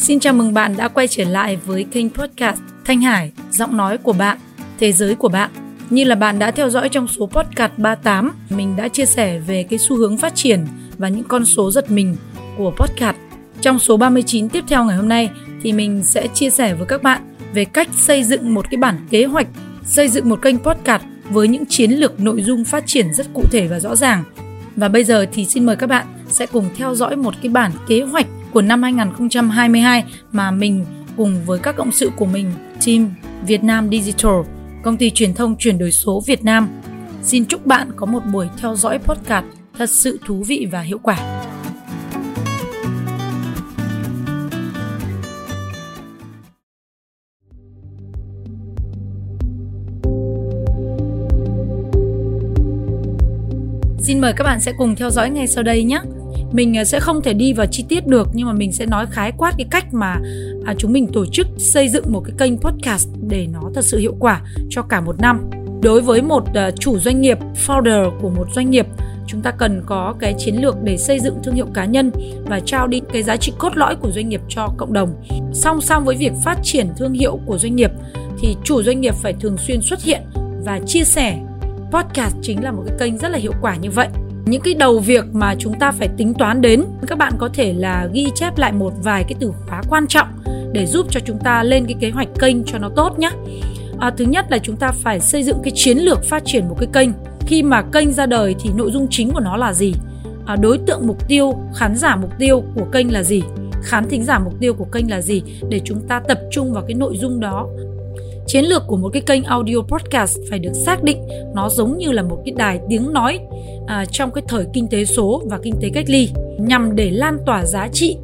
Xin chào mừng bạn đã quay trở lại với kênh podcast Thanh Hải, giọng nói của bạn, thế giới của bạn. Như là bạn đã theo dõi trong số podcast 38, mình đã chia sẻ về cái xu hướng phát triển và những con số giật mình của podcast. Trong số 39 tiếp theo ngày hôm nay thì mình sẽ chia sẻ với các bạn về cách xây dựng một cái bản kế hoạch, xây dựng một kênh podcast với những chiến lược nội dung phát triển rất cụ thể và rõ ràng. Và bây giờ thì xin mời các bạn sẽ cùng theo dõi một cái bản kế hoạch của năm 2022 mà mình cùng với các cộng sự của mình, team Việt Nam Digital, công ty truyền thông chuyển đổi số Việt Nam. Xin chúc bạn có một buổi theo dõi podcast thật sự thú vị và hiệu quả. Xin mời các bạn sẽ cùng theo dõi ngay sau đây nhé mình ờ, sẽ không thể đi vào chi tiết được, nhưng mà mình sẽ nói khái quát cái cách mà à, chúng mình tổ chức xây dựng một cái kênh podcast để nó thật sự hiệu quả cho cả một năm. Đối với một ờ, chủ doanh nghiệp, founder của một doanh nghiệp, chúng ta cần có cái chiến lược để xây dựng thương hiệu cá nhân và trao đi cái giá trị cốt lõi của doanh nghiệp cho cộng đồng. Song song với việc phát triển thương hiệu của doanh nghiệp thì chủ doanh nghiệp phải thường xuyên xuất hiện và chia sẻ. Podcast chính là một cái kênh rất là hiệu quả như vậy những cái đầu việc mà chúng ta phải tính toán đến. Các bạn có thể là ghi chép lại một vài cái từ khóa quan trọng để giúp cho chúng ta lên cái kế hoạch kênh cho nó tốt nhé. À, thứ nhất là chúng ta phải xây dựng cái chiến lược phát triển một cái kênh. Khi mà kênh ra đời thì nội dung chính của nó là gì? À, đối tượng mục tiêu khán giả mục tiêu của kênh là gì? Khán thính giả mục tiêu của kênh là gì? Để chúng ta tập trung vào cái nội dung đó. Chiến lược của một cái kênh audio podcast phải được xác định nó giống như là một cái đài tiếng nói à, trong cái thời kinh tế số và kinh tế cách ly nhằm để lan tỏa giá trị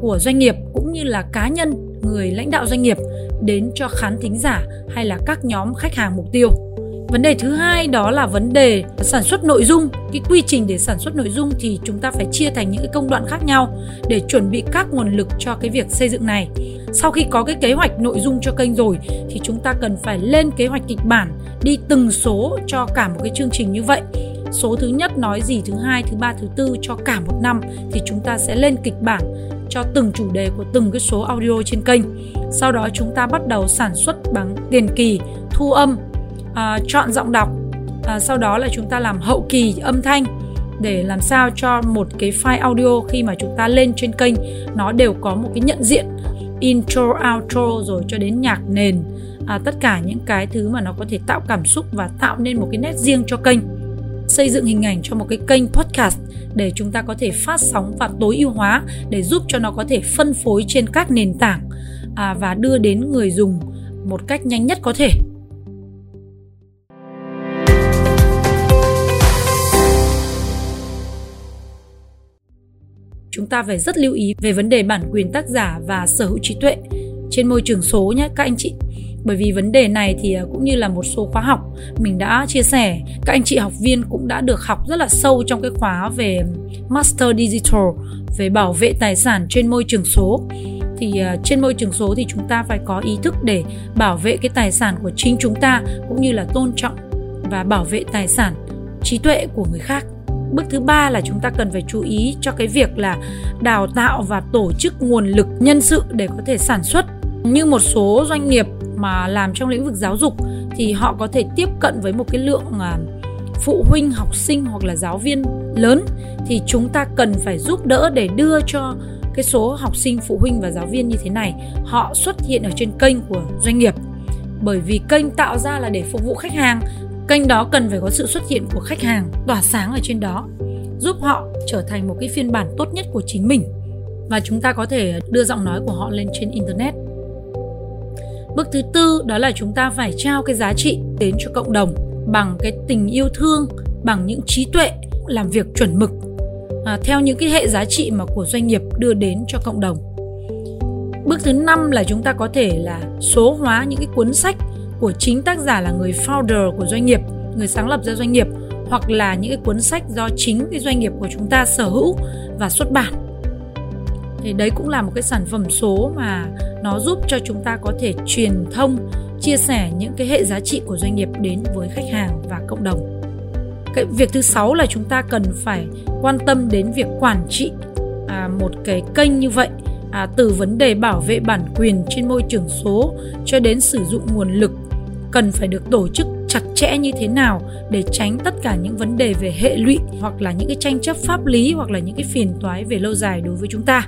của doanh nghiệp cũng như là cá nhân người lãnh đạo doanh nghiệp đến cho khán thính giả hay là các nhóm khách hàng mục tiêu vấn đề thứ hai đó là vấn đề sản xuất nội dung. Cái quy trình để sản xuất nội dung thì chúng ta phải chia thành những cái công đoạn khác nhau để chuẩn bị các nguồn lực cho cái việc xây dựng này. Sau khi có cái kế hoạch nội dung cho kênh rồi thì chúng ta cần phải lên kế hoạch kịch bản, đi từng số cho cả một cái chương trình như vậy. Số thứ nhất nói gì, thứ hai, thứ ba, thứ tư cho cả một năm thì chúng ta sẽ lên kịch bản cho từng chủ đề của từng cái số audio trên kênh. Sau đó chúng ta bắt đầu sản xuất bằng tiền kỳ, thu âm à, chọn giọng đọc. À, sau đó là chúng ta làm hậu kỳ âm thanh để làm sao cho một cái file audio khi mà chúng ta lên trên kênh nó đều có một cái nhận diện intro outro rồi cho đến nhạc nền. À, tất cả những cái thứ mà nó có thể tạo cảm xúc và tạo nên một cái nét riêng cho kênh. Xây dựng hình ảnh cho một cái kênh podcast để chúng ta có thể phát sóng và tối ưu hóa để giúp cho nó có thể phân phối trên các nền tảng à, và đưa đến người dùng một cách nhanh nhất có thể. Chúng ta phải rất lưu ý về vấn đề bản quyền tác giả và sở hữu trí tuệ. Trên môi trường số nhé các anh chị. Bởi vì vấn đề này thì à, cũng như là một số khóa học mình đã chia sẻ, các anh chị học viên cũng đã được học rất là sâu trong cái khóa về Master Digital, về bảo vệ tài sản trên môi trường số. Thì à, trên môi trường số thì chúng ta phải có ý thức để bảo vệ cái tài sản của chính chúng ta, cũng như là tôn trọng và bảo vệ tài sản, trí tuệ của người khác bước thứ ba là chúng ta cần phải chú ý cho cái việc là đào tạo và tổ chức nguồn lực nhân sự để có thể sản xuất. Như một số doanh nghiệp mà làm trong lĩnh vực giáo dục thì họ có thể tiếp cận với một cái lượng à, phụ huynh, học sinh hoặc là giáo viên lớn thì chúng ta cần phải giúp đỡ để đưa cho cái số học sinh, phụ huynh và giáo viên như thế này. Họ xuất hiện ở trên kênh của doanh nghiệp. Bởi vì kênh tạo ra là để phục vụ khách hàng kênh đó cần phải có sự xuất hiện của khách hàng tỏa sáng ở trên đó giúp họ trở thành một cái phiên bản tốt nhất của chính mình. Và chúng ta có thể đưa giọng nói của họ lên trên internet. Bước thứ tư đó là chúng ta phải trao cái giá trị đến cho cộng đồng bằng cái tình yêu thương bằng những trí tuệ làm việc chuẩn mực à, theo những cái hệ giá trị mà của doanh nghiệp đưa đến cho cộng đồng. Bước thứ năm là chúng ta có thể là số hóa những cái cuốn sách của chính tác giả là người founder của doanh nghiệp người sáng lập ra doanh nghiệp hoặc là những cái cuốn sách do chính cái doanh nghiệp của chúng ta sở hữu và xuất bản. Thì đấy cũng là một cái sản phẩm số mà nó giúp cho chúng ta có thể truyền thông chia sẻ những cái hệ giá trị của doanh nghiệp đến với khách hàng và cộng đồng. Cái việc thứ sáu là chúng ta cần phải quan tâm đến việc quản trị à, một cái kênh như vậy à, từ vấn đề bảo vệ bản quyền trên môi trường số cho đến sử dụng nguồn lực cần phải được tổ chức chặt chẽ như thế nào để tránh tất cả những vấn đề về hệ lụy hoặc là những cái tranh chấp pháp lý hoặc là những cái phiền toái về lâu dài đối với chúng ta.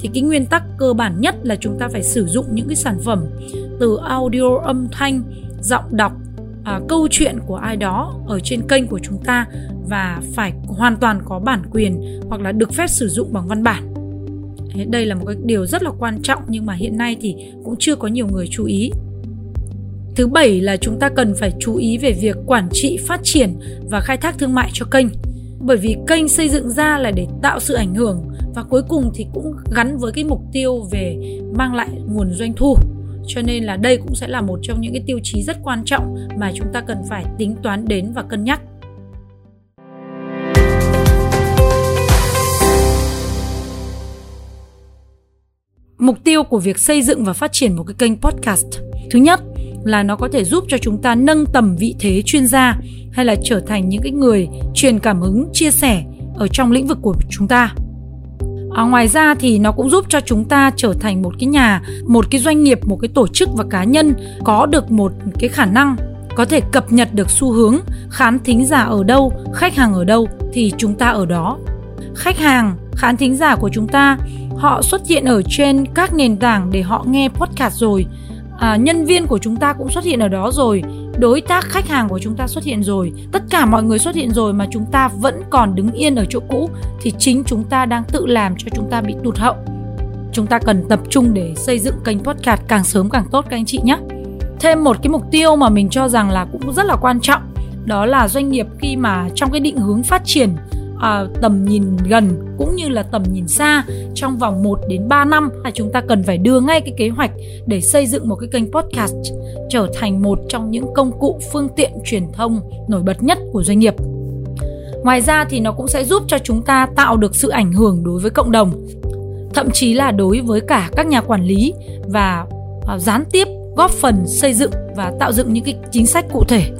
Thì cái nguyên tắc cơ bản nhất là chúng ta phải sử dụng những cái sản phẩm từ audio âm thanh giọng đọc à, câu chuyện của ai đó ở trên kênh của chúng ta và phải hoàn toàn có bản quyền hoặc là được phép sử dụng bằng văn bản. Đây là một cái điều rất là quan trọng nhưng mà hiện nay thì cũng chưa có nhiều người chú ý thứ bảy là chúng ta cần phải chú ý về việc quản trị, phát triển và khai thác thương mại cho kênh. Bởi vì kênh xây dựng ra là để tạo sự ảnh hưởng và cuối cùng thì cũng gắn với cái mục tiêu về mang lại nguồn doanh thu. Cho nên là đây cũng sẽ là một trong những cái tiêu chí rất quan trọng mà chúng ta cần phải tính toán đến và cân nhắc. Mục tiêu của việc xây dựng và phát triển một cái kênh podcast. Thứ nhất là nó có thể giúp cho chúng ta nâng tầm vị thế chuyên gia hay là trở thành những cái người truyền cảm hứng chia sẻ ở trong lĩnh vực của chúng ta. À, ngoài ra thì nó cũng giúp cho chúng ta trở thành một cái nhà một cái doanh nghiệp một cái tổ chức và cá nhân có được một cái khả năng có thể cập nhật được xu hướng khán thính giả ở đâu khách hàng ở đâu thì chúng ta ở đó. Khách hàng khán thính giả của chúng ta họ xuất hiện ở trên các nền tảng để họ nghe podcast rồi à, nhân viên của chúng ta cũng xuất hiện ở đó rồi. Đối tác khách hàng của chúng ta xuất hiện rồi. Tất cả mọi người xuất hiện rồi mà chúng ta vẫn còn đứng yên ở chỗ cũ thì chính chúng ta đang tự làm cho chúng ta bị tụt hậu. Chúng ta cần tập trung để xây dựng kênh podcast càng sớm càng tốt các anh chị nhé. Thêm một cái mục tiêu mà mình cho rằng là cũng rất là quan trọng đó là doanh nghiệp khi mà trong cái định hướng phát triển à, tầm nhìn gần cũng như là tầm nhìn xa trong vòng 1 đến 3 năm là chúng ta cần phải đưa ngay cái kế hoạch để xây dựng một cái kênh podcast trở thành một trong những công cụ phương tiện truyền thông nổi bật nhất của doanh nghiệp. Ngoài ra thì nó cũng sẽ giúp cho chúng ta tạo được sự ảnh hưởng đối với cộng đồng, thậm chí là đối với cả các nhà quản lý và à, gián tiếp góp phần xây dựng và tạo dựng những cái chính sách cụ thể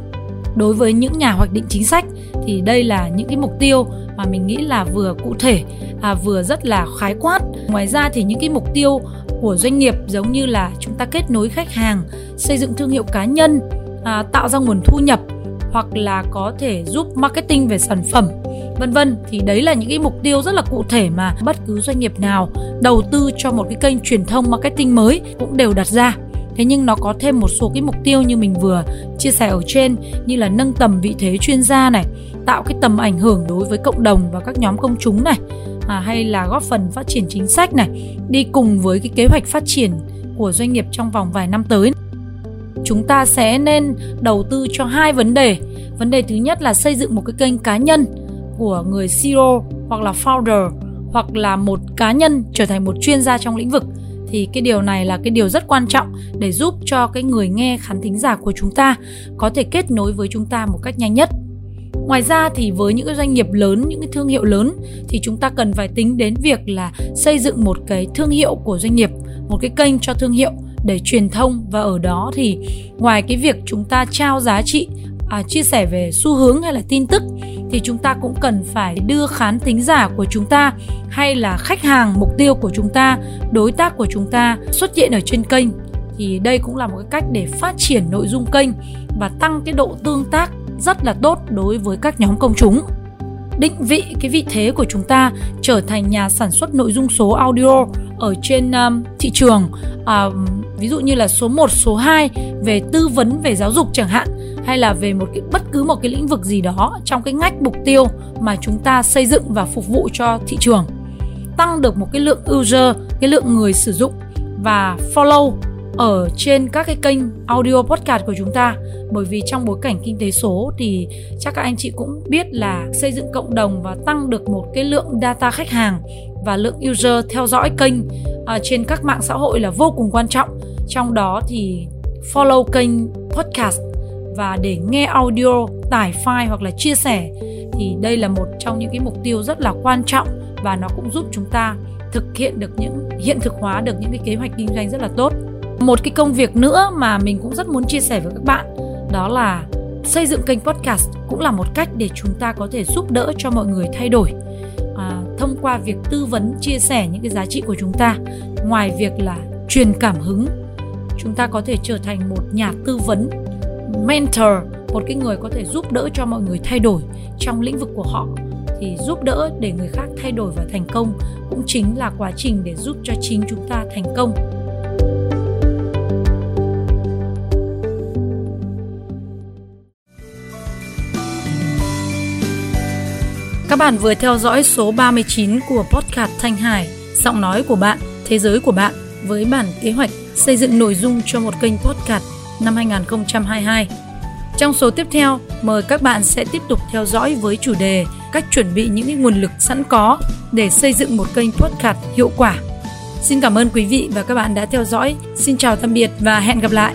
đối với những nhà hoạch định chính sách thì đây là những cái mục tiêu mà mình nghĩ là vừa cụ thể à, vừa rất là khái quát. Ngoài ra thì những cái mục tiêu của doanh nghiệp giống như là chúng ta kết nối khách hàng xây dựng thương hiệu cá nhân à, tạo ra nguồn thu nhập hoặc là có thể giúp marketing về sản phẩm vân vân. Thì đấy là những cái mục tiêu rất là cụ thể mà bất cứ doanh nghiệp nào đầu tư cho một cái kênh truyền thông marketing mới cũng đều đặt ra thế nhưng nó có thêm một số cái mục tiêu như mình vừa chia sẻ ở trên như là nâng tầm vị thế chuyên gia này tạo cái tầm ảnh hưởng đối với cộng đồng và các nhóm công chúng này à, hay là góp phần phát triển chính sách này đi cùng với cái kế hoạch phát triển của doanh nghiệp trong vòng vài năm tới. Chúng ta sẽ nên đầu tư cho hai vấn đề. Vấn đề thứ nhất là xây dựng một cái kênh cá nhân của người CEO hoặc là founder hoặc là một cá nhân trở thành một chuyên gia trong lĩnh vực thì cái điều này là cái điều rất quan trọng để giúp cho cái người nghe khán thính giả của chúng ta có thể kết nối với chúng ta một cách nhanh nhất. Ngoài ra thì với những cái doanh nghiệp lớn những cái thương hiệu lớn thì chúng ta cần phải tính đến việc là xây dựng một cái thương hiệu của doanh nghiệp một cái kênh cho thương hiệu để truyền thông. Và ở đó thì ngoài cái việc chúng ta trao giá trị à, chia sẻ về xu hướng hay là tin tức thì chúng ta cũng cần phải đưa khán thính giả của chúng ta hay là khách hàng mục tiêu của chúng ta đối tác của chúng ta xuất hiện ở trên kênh. Thì đây cũng là một cái cách để phát triển nội dung kênh và tăng cái độ tương tác rất là tốt đối với các nhóm công chúng. Định vị cái vị thế của chúng ta trở thành nhà sản xuất nội dung số audio ở trên um, thị trường uh, ví dụ như là số 1, số 2 về tư vấn về giáo dục chẳng hạn hay là về một cái bất cứ một cái lĩnh vực gì đó trong cái ngách mục tiêu mà chúng ta xây dựng và phục vụ cho thị trường tăng được một cái lượng user cái lượng người sử dụng và follow ở trên các cái kênh audio podcast của chúng ta. Bởi vì trong bối cảnh kinh tế số thì chắc các anh chị cũng biết là xây dựng cộng đồng và tăng được một cái lượng data khách hàng và lượng user theo dõi kênh uh, trên các mạng xã hội là vô cùng quan trọng. Trong đó thì follow kênh podcast và để nghe audio tải file hoặc là chia sẻ thì đây là một trong những cái mục tiêu rất là quan trọng và nó cũng giúp chúng ta thực hiện được những hiện thực hóa được những cái kế hoạch kinh doanh rất là tốt. Một cái công việc nữa mà mình cũng rất muốn chia sẻ với các bạn đó là xây dựng kênh podcast cũng là một cách để chúng ta có thể giúp đỡ cho mọi người thay đổi à, thông qua việc tư vấn chia sẻ những cái giá trị của chúng ta. Ngoài việc là truyền cảm hứng chúng ta có thể trở thành một nhà tư vấn mentor một cái người có thể giúp đỡ cho mọi người thay đổi trong lĩnh vực của họ. Thì giúp đỡ để người khác thay đổi và thành công cũng chính là quá trình để giúp cho chính chúng ta thành công. Các bạn vừa theo dõi số 39 của podcast Thanh Hải, giọng nói của bạn, thế giới của bạn với bản kế hoạch xây dựng nội dung cho một kênh podcast năm 2022. Trong số tiếp theo, mời các bạn sẽ tiếp tục theo dõi với chủ đề cách chuẩn bị những nguồn lực sẵn có để xây dựng một kênh podcast hiệu quả. Xin cảm ơn quý vị và các bạn đã theo dõi. Xin chào tạm biệt và hẹn gặp lại.